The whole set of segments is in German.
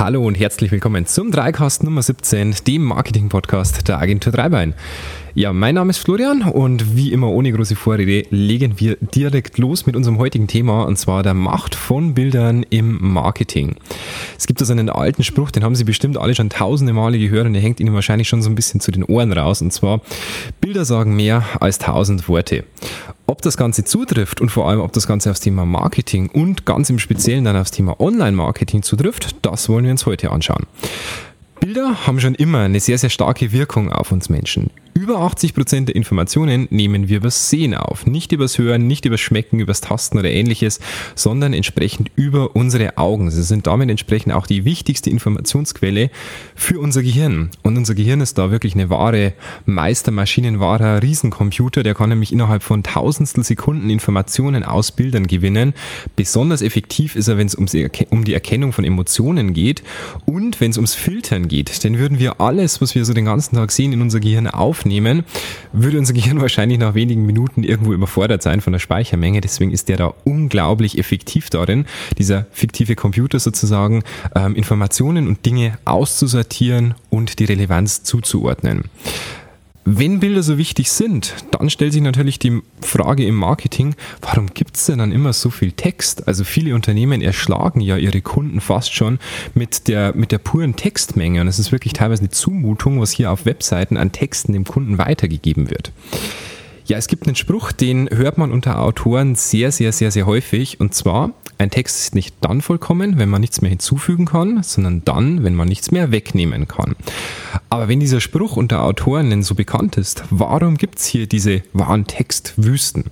Hallo und herzlich willkommen zum Dreicast Nummer 17, dem Marketing-Podcast der Agentur Dreibein. Ja, mein Name ist Florian und wie immer ohne große Vorrede legen wir direkt los mit unserem heutigen Thema und zwar der Macht von Bildern im Marketing. Es gibt also einen alten Spruch, den haben Sie bestimmt alle schon tausende Male gehört und der hängt Ihnen wahrscheinlich schon so ein bisschen zu den Ohren raus und zwar Bilder sagen mehr als tausend Worte. Ob das Ganze zutrifft und vor allem, ob das Ganze aufs Thema Marketing und ganz im Speziellen dann aufs Thema Online-Marketing zutrifft, das wollen wir uns heute anschauen. Bilder haben schon immer eine sehr, sehr starke Wirkung auf uns Menschen. Über 80 Prozent der Informationen nehmen wir übers Sehen auf. Nicht übers Hören, nicht übers Schmecken, übers Tasten oder ähnliches, sondern entsprechend über unsere Augen. Sie sind damit entsprechend auch die wichtigste Informationsquelle für unser Gehirn. Und unser Gehirn ist da wirklich eine wahre Meistermaschine, ein wahrer Riesencomputer. Der kann nämlich innerhalb von tausendstel Sekunden Informationen aus Bildern gewinnen. Besonders effektiv ist er, wenn es um die Erkennung von Emotionen geht und wenn es ums Filtern geht. Denn würden wir alles, was wir so den ganzen Tag sehen, in unser Gehirn auf aufnehmen, würde unser Gehirn wahrscheinlich nach wenigen Minuten irgendwo überfordert sein von der Speichermenge. Deswegen ist der da unglaublich effektiv darin, dieser fiktive Computer sozusagen, ähm, Informationen und Dinge auszusortieren und die Relevanz zuzuordnen. Wenn Bilder so wichtig sind, dann stellt sich natürlich die Frage im Marketing, warum gibt es denn dann immer so viel Text? Also viele Unternehmen erschlagen ja ihre Kunden fast schon mit der, mit der puren Textmenge und es ist wirklich teilweise eine Zumutung, was hier auf Webseiten an Texten dem Kunden weitergegeben wird. Ja, es gibt einen Spruch, den hört man unter Autoren sehr, sehr, sehr, sehr häufig. Und zwar, ein Text ist nicht dann vollkommen, wenn man nichts mehr hinzufügen kann, sondern dann, wenn man nichts mehr wegnehmen kann. Aber wenn dieser Spruch unter Autoren denn so bekannt ist, warum gibt es hier diese wahren Textwüsten?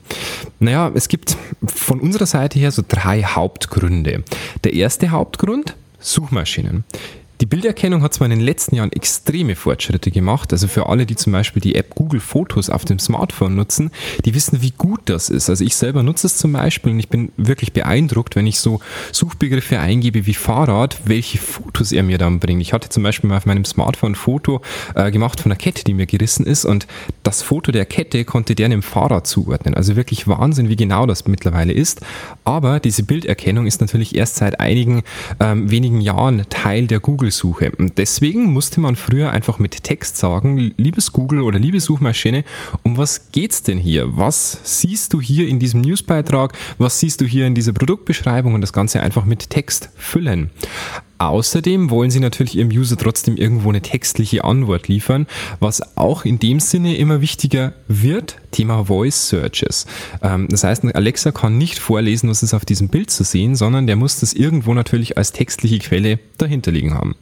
Naja, es gibt von unserer Seite her so drei Hauptgründe. Der erste Hauptgrund, Suchmaschinen. Die Bilderkennung hat zwar in den letzten Jahren extreme Fortschritte gemacht, also für alle, die zum Beispiel die App Google Fotos auf dem Smartphone nutzen, die wissen, wie gut das ist. Also ich selber nutze es zum Beispiel und ich bin wirklich beeindruckt, wenn ich so Suchbegriffe eingebe wie Fahrrad, welche Fotos er mir dann bringt. Ich hatte zum Beispiel mal auf meinem Smartphone ein Foto äh, gemacht von einer Kette, die mir gerissen ist und das Foto der Kette konnte der einem Fahrrad zuordnen. Also wirklich Wahnsinn, wie genau das mittlerweile ist. Aber diese Bilderkennung ist natürlich erst seit einigen ähm, wenigen Jahren Teil der Google Google-Suche. Deswegen musste man früher einfach mit Text sagen, liebes Google oder liebe Suchmaschine, um was geht's denn hier? Was siehst du hier in diesem Newsbeitrag? Was siehst du hier in dieser Produktbeschreibung? Und das Ganze einfach mit Text füllen. Außerdem wollen sie natürlich ihrem User trotzdem irgendwo eine textliche Antwort liefern, was auch in dem Sinne immer wichtiger wird, Thema Voice Searches. Ähm, das heißt, Alexa kann nicht vorlesen, was ist auf diesem Bild zu sehen, sondern der muss das irgendwo natürlich als textliche Quelle dahinter liegen haben.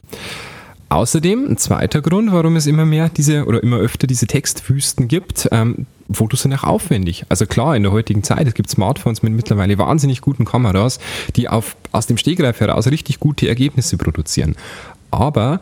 Außerdem, ein zweiter Grund, warum es immer mehr diese oder immer öfter diese Textwüsten gibt, ähm, Fotos sind auch aufwendig. Also klar, in der heutigen Zeit, es gibt Smartphones mit mittlerweile wahnsinnig guten Kameras, die auf, aus dem Stegreif heraus richtig gute Ergebnisse produzieren. Aber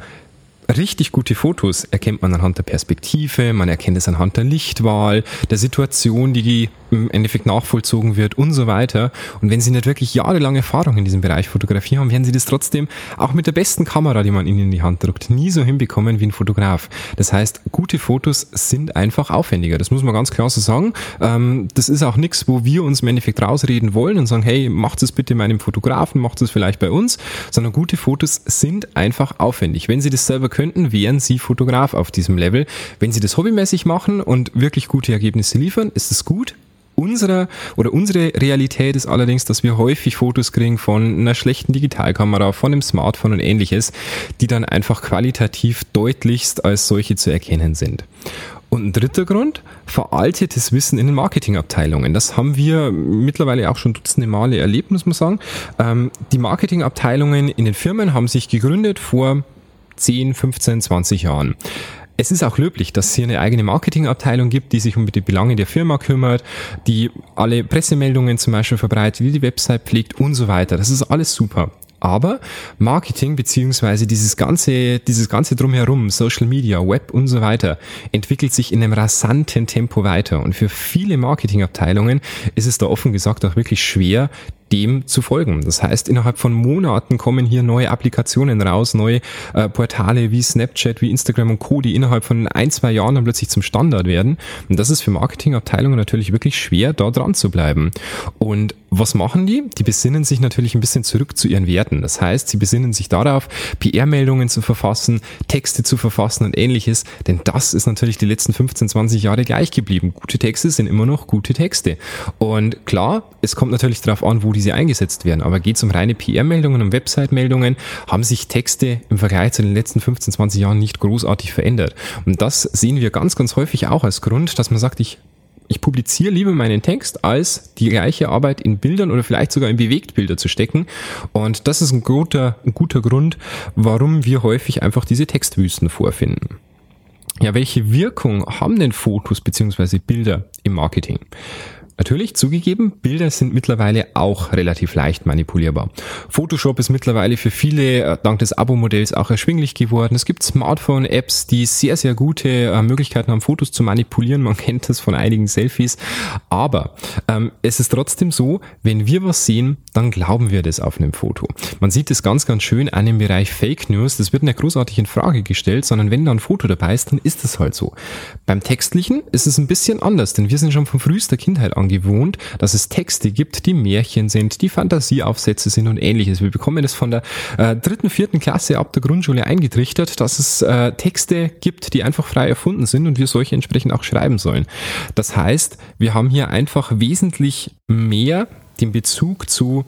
richtig gute Fotos erkennt man anhand der Perspektive, man erkennt es anhand der Lichtwahl, der Situation, die im Endeffekt nachvollzogen wird und so weiter. Und wenn Sie nicht wirklich jahrelange Erfahrung in diesem Bereich Fotografie haben, werden Sie das trotzdem auch mit der besten Kamera, die man Ihnen in die Hand drückt, nie so hinbekommen wie ein Fotograf. Das heißt, gute Fotos sind einfach aufwendiger. Das muss man ganz klar so sagen. Ähm, das ist auch nichts, wo wir uns im Endeffekt rausreden wollen und sagen, hey, macht es bitte meinem Fotografen, macht es vielleicht bei uns, sondern gute Fotos sind einfach aufwendig. Wenn Sie das selber könnten, wären Sie Fotograf auf diesem Level. Wenn Sie das hobbymäßig machen und wirklich gute Ergebnisse liefern, ist es gut. Unsere oder unsere Realität ist allerdings, dass wir häufig Fotos kriegen von einer schlechten Digitalkamera, von einem Smartphone und ähnliches, die dann einfach qualitativ deutlichst als solche zu erkennen sind. Und ein dritter Grund, veraltetes Wissen in den Marketingabteilungen. Das haben wir mittlerweile auch schon dutzende Male erlebt, muss man sagen. Ähm, die Marketingabteilungen in den Firmen haben sich gegründet vor 10, 15, 20 Jahren. Es ist auch löblich, dass es hier eine eigene Marketingabteilung gibt, die sich um die Belange der Firma kümmert, die alle Pressemeldungen zum Beispiel verbreitet, die die Website pflegt und so weiter. Das ist alles super. Aber Marketing beziehungsweise dieses ganze, dieses ganze drumherum, Social Media, Web und so weiter, entwickelt sich in einem rasanten Tempo weiter. Und für viele Marketingabteilungen ist es da offen gesagt auch wirklich schwer, dem zu folgen. Das heißt, innerhalb von Monaten kommen hier neue Applikationen raus, neue äh, Portale wie Snapchat, wie Instagram und Co., die innerhalb von ein, zwei Jahren dann plötzlich zum Standard werden. Und das ist für Marketingabteilungen natürlich wirklich schwer, da dran zu bleiben. Und was machen die? Die besinnen sich natürlich ein bisschen zurück zu ihren Werten. Das heißt, sie besinnen sich darauf, PR-Meldungen zu verfassen, Texte zu verfassen und ähnliches, denn das ist natürlich die letzten 15, 20 Jahre gleich geblieben. Gute Texte sind immer noch gute Texte. Und klar, es kommt natürlich darauf an, wo diese eingesetzt werden, aber geht es um reine PR-Meldungen, um Website-Meldungen, haben sich Texte im Vergleich zu den letzten 15, 20 Jahren nicht großartig verändert. Und das sehen wir ganz, ganz häufig auch als Grund, dass man sagt, ich ich publiziere lieber meinen Text, als die gleiche Arbeit in Bildern oder vielleicht sogar in Bewegtbilder zu stecken. Und das ist ein guter, ein guter Grund, warum wir häufig einfach diese Textwüsten vorfinden. Ja, welche Wirkung haben denn Fotos beziehungsweise Bilder im Marketing? Natürlich zugegeben, Bilder sind mittlerweile auch relativ leicht manipulierbar. Photoshop ist mittlerweile für viele äh, dank des Abo-Modells auch erschwinglich geworden. Es gibt Smartphone-Apps, die sehr, sehr gute äh, Möglichkeiten haben, Fotos zu manipulieren. Man kennt das von einigen Selfies. Aber ähm, es ist trotzdem so, wenn wir was sehen, dann glauben wir das auf einem Foto. Man sieht es ganz, ganz schön an dem Bereich Fake News. Das wird nicht großartig in Frage gestellt, sondern wenn da ein Foto dabei ist, dann ist es halt so. Beim Textlichen ist es ein bisschen anders, denn wir sind schon von frühester Kindheit an daran gewohnt, dass es Texte gibt, die Märchen sind, die Fantasieaufsätze sind und ähnliches. Wir bekommen es von der äh, dritten, vierten Klasse ab der Grundschule eingetrichtert, dass es äh, Texte gibt, die einfach frei erfunden sind und wir solche entsprechend auch schreiben sollen. Das heißt, wir haben hier einfach wesentlich mehr den Bezug zu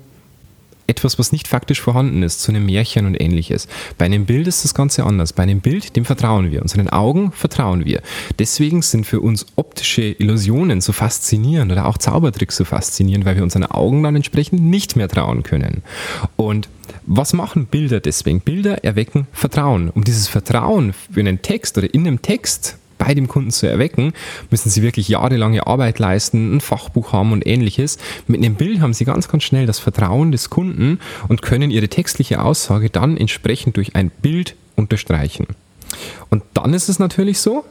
etwas, was nicht faktisch vorhanden ist, zu einem Märchen und ähnliches. Bei einem Bild ist das Ganze anders. Bei einem Bild, dem vertrauen wir. Unseren Augen vertrauen wir. Deswegen sind für uns optische Illusionen so faszinierend oder auch Zaubertricks so faszinierend, weil wir unseren Augen dann entsprechend nicht mehr trauen können. Und was machen Bilder deswegen? Bilder erwecken Vertrauen. Um dieses Vertrauen für einen Text oder in einem Text bei dem Kunden zu erwecken, müssen sie wirklich jahrelange Arbeit leisten, ein Fachbuch haben und ähnliches. Mit einem Bild haben sie ganz, ganz schnell das Vertrauen des Kunden und können ihre textliche Aussage dann entsprechend durch ein Bild unterstreichen. Und dann ist es natürlich so,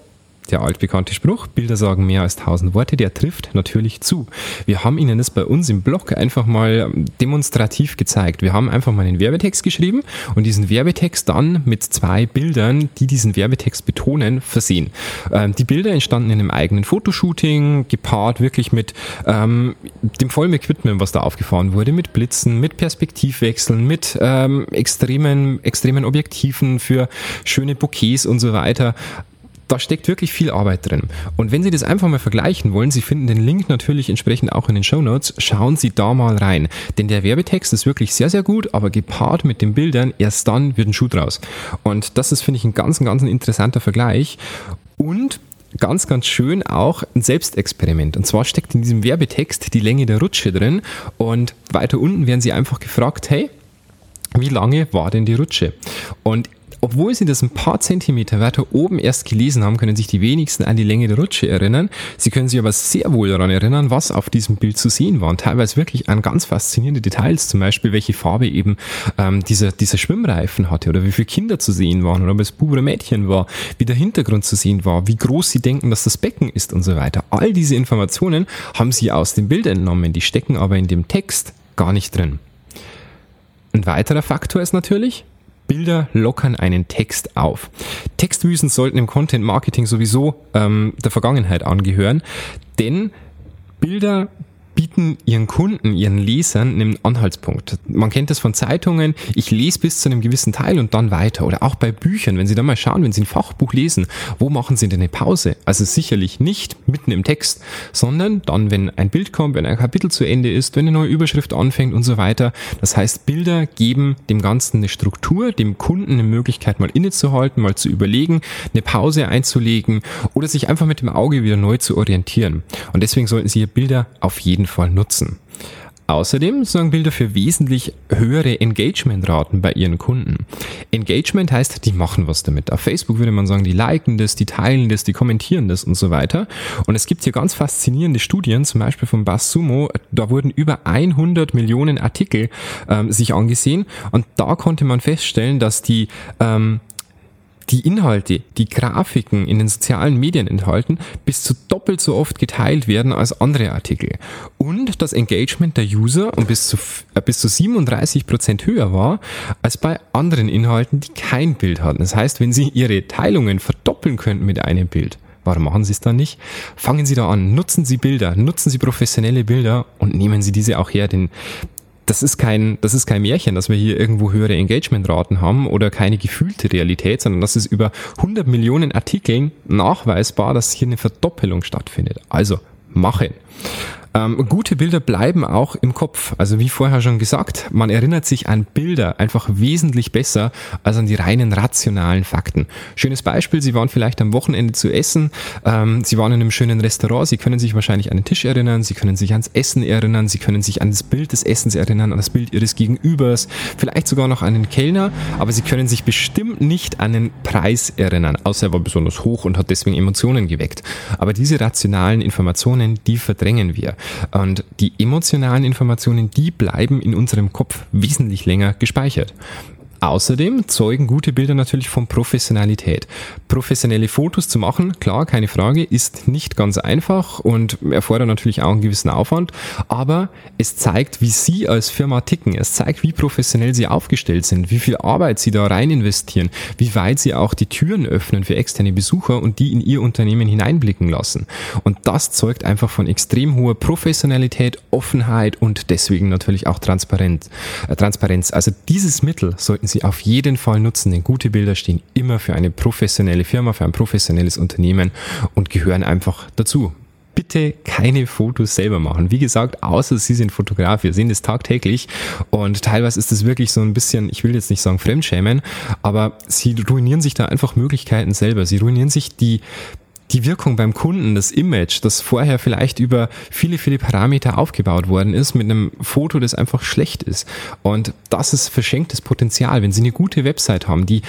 der altbekannte Spruch, Bilder sagen mehr als tausend Worte, der trifft natürlich zu. Wir haben Ihnen das bei uns im Blog einfach mal demonstrativ gezeigt. Wir haben einfach mal einen Werbetext geschrieben und diesen Werbetext dann mit zwei Bildern, die diesen Werbetext betonen, versehen. Ähm, die Bilder entstanden in einem eigenen Fotoshooting, gepaart wirklich mit ähm, dem vollen Equipment, was da aufgefahren wurde, mit Blitzen, mit Perspektivwechseln, mit ähm, extremen, extremen Objektiven für schöne Bouquets und so weiter da steckt wirklich viel Arbeit drin. Und wenn Sie das einfach mal vergleichen wollen, Sie finden den Link natürlich entsprechend auch in den Show Notes, schauen Sie da mal rein. Denn der Werbetext ist wirklich sehr, sehr gut, aber gepaart mit den Bildern, erst dann wird ein Schuh draus. Und das ist, finde ich, ein ganz, ganz interessanter Vergleich. Und ganz, ganz schön auch ein Selbstexperiment. Und zwar steckt in diesem Werbetext die Länge der Rutsche drin. Und weiter unten werden Sie einfach gefragt, hey, wie lange war denn die Rutsche? Und obwohl sie das ein paar Zentimeter weiter oben erst gelesen haben, können sich die wenigsten an die Länge der Rutsche erinnern. Sie können sich aber sehr wohl daran erinnern, was auf diesem Bild zu sehen war. Und teilweise wirklich an ganz faszinierende Details, zum Beispiel welche Farbe eben ähm, dieser, dieser Schwimmreifen hatte oder wie viele Kinder zu sehen waren oder ob es Bub oder Mädchen war, wie der Hintergrund zu sehen war, wie groß sie denken, dass das Becken ist und so weiter. All diese Informationen haben sie aus dem Bild entnommen, die stecken aber in dem Text gar nicht drin. Ein weiterer Faktor ist natürlich, Bilder lockern einen Text auf. Textwüsen sollten im Content Marketing sowieso ähm, der Vergangenheit angehören, denn Bilder bieten ihren Kunden, ihren Lesern einen Anhaltspunkt. Man kennt das von Zeitungen, ich lese bis zu einem gewissen Teil und dann weiter. Oder auch bei Büchern, wenn Sie da mal schauen, wenn Sie ein Fachbuch lesen, wo machen Sie denn eine Pause? Also sicherlich nicht mitten im Text, sondern dann, wenn ein Bild kommt, wenn ein Kapitel zu Ende ist, wenn eine neue Überschrift anfängt und so weiter. Das heißt, Bilder geben dem Ganzen eine Struktur, dem Kunden eine Möglichkeit, mal innezuhalten, mal zu überlegen, eine Pause einzulegen oder sich einfach mit dem Auge wieder neu zu orientieren. Und deswegen sollten Sie hier Bilder auf jeden Fall nutzen. Außerdem sorgen Bilder für wesentlich höhere Engagementraten bei ihren Kunden. Engagement heißt, die machen was damit. Auf Facebook würde man sagen, die liken das, die teilen das, die kommentieren das und so weiter. Und es gibt hier ganz faszinierende Studien, zum Beispiel von Bassumo, da wurden über 100 Millionen Artikel ähm, sich angesehen und da konnte man feststellen, dass die ähm, die Inhalte, die Grafiken in den sozialen Medien enthalten, bis zu doppelt so oft geteilt werden als andere Artikel. Und das Engagement der User um bis zu, äh, bis zu 37 Prozent höher war als bei anderen Inhalten, die kein Bild hatten. Das heißt, wenn Sie Ihre Teilungen verdoppeln könnten mit einem Bild, Warum machen Sie es dann nicht? Fangen Sie da an, nutzen Sie Bilder, nutzen Sie professionelle Bilder und nehmen Sie diese auch her, denn das ist kein, das ist kein Märchen, dass wir hier irgendwo höhere Engagementraten haben oder keine gefühlte Realität, sondern das ist über 100 Millionen Artikeln nachweisbar, dass hier eine Verdoppelung stattfindet. Also machen. Ähm, gute Bilder bleiben auch im Kopf. Also wie vorher schon gesagt, man erinnert sich an Bilder einfach wesentlich besser als an die reinen rationalen Fakten. Schönes Beispiel, Sie waren vielleicht am Wochenende zu essen, ähm, Sie waren in einem schönen Restaurant, Sie können sich wahrscheinlich an den Tisch erinnern, Sie können sich ans Essen erinnern, Sie können sich an das Bild des Essens erinnern, an das Bild Ihres Gegenübers, vielleicht sogar noch an den Kellner, aber Sie können sich bestimmt nicht an den Preis erinnern, außer er war besonders hoch und hat deswegen Emotionen geweckt. Aber diese rationalen Informationen, die verdrängen wir. Und die emotionalen Informationen, die bleiben in unserem Kopf wesentlich länger gespeichert. Außerdem zeugen gute Bilder natürlich von Professionalität. Professionelle Fotos zu machen, klar, keine Frage, ist nicht ganz einfach und erfordert natürlich auch einen gewissen Aufwand, aber es zeigt, wie Sie als Firma ticken. Es zeigt, wie professionell Sie aufgestellt sind, wie viel Arbeit Sie da rein investieren, wie weit Sie auch die Türen öffnen für externe Besucher und die in Ihr Unternehmen hineinblicken lassen. Und das zeugt einfach von extrem hoher Professionalität, Offenheit und deswegen natürlich auch Transparenz. Äh. Also dieses Mittel sollten sollten Sie auf jeden Fall nutzen, denn gute Bilder stehen immer für eine professionelle Firma, für ein professionelles Unternehmen und gehören einfach dazu bitte keine Fotos selber machen. Wie gesagt, außer Sie sind Fotograf, wir sehen das tagtäglich und teilweise ist es wirklich so ein bisschen, ich will jetzt nicht sagen Fremdschämen, aber Sie ruinieren sich da einfach Möglichkeiten selber. Sie ruinieren sich die die Wirkung beim Kunden, das Image, das vorher vielleicht über viele, viele Parameter aufgebaut worden ist, mit einem Foto, das einfach schlecht ist. Und das ist verschenktes Potenzial. Wenn Sie eine gute Website haben, die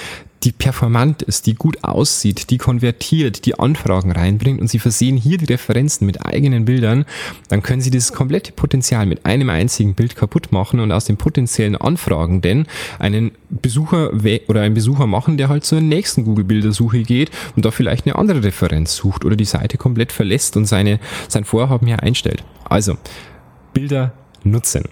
die performant ist, die gut aussieht, die konvertiert, die Anfragen reinbringt und Sie versehen hier die Referenzen mit eigenen Bildern, dann können Sie dieses komplette Potenzial mit einem einzigen Bild kaputt machen und aus den potenziellen Anfragen denn einen Besucher oder einen Besucher machen, der halt zur nächsten Google-Bildersuche geht und da vielleicht eine andere Referenz sucht oder die Seite komplett verlässt und seine, sein Vorhaben hier einstellt. Also, Bilder nutzen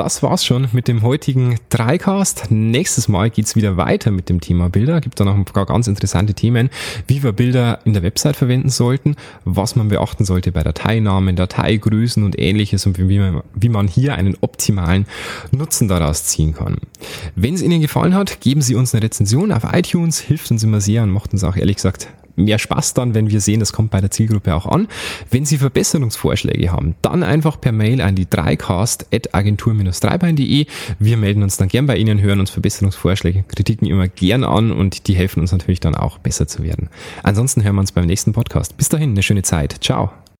das war's schon mit dem heutigen Dreicast. Nächstes Mal geht's wieder weiter mit dem Thema Bilder. Gibt da noch ein paar ganz interessante Themen, wie wir Bilder in der Website verwenden sollten, was man beachten sollte bei Dateinamen, Dateigrößen und ähnliches und wie man, wie man hier einen optimalen Nutzen daraus ziehen kann. Wenn es Ihnen gefallen hat, geben Sie uns eine Rezension auf iTunes, hilft uns immer sehr und macht uns auch ehrlich gesagt mehr Spaß dann, wenn wir sehen, das kommt bei der Zielgruppe auch an. Wenn Sie Verbesserungsvorschläge haben, dann einfach per Mail an die 3cast.agentur-dreibein.de. Wir melden uns dann gern bei Ihnen, hören uns Verbesserungsvorschläge, Kritiken immer gern an und die helfen uns natürlich dann auch besser zu werden. Ansonsten hören wir uns beim nächsten Podcast. Bis dahin, eine schöne Zeit. Ciao.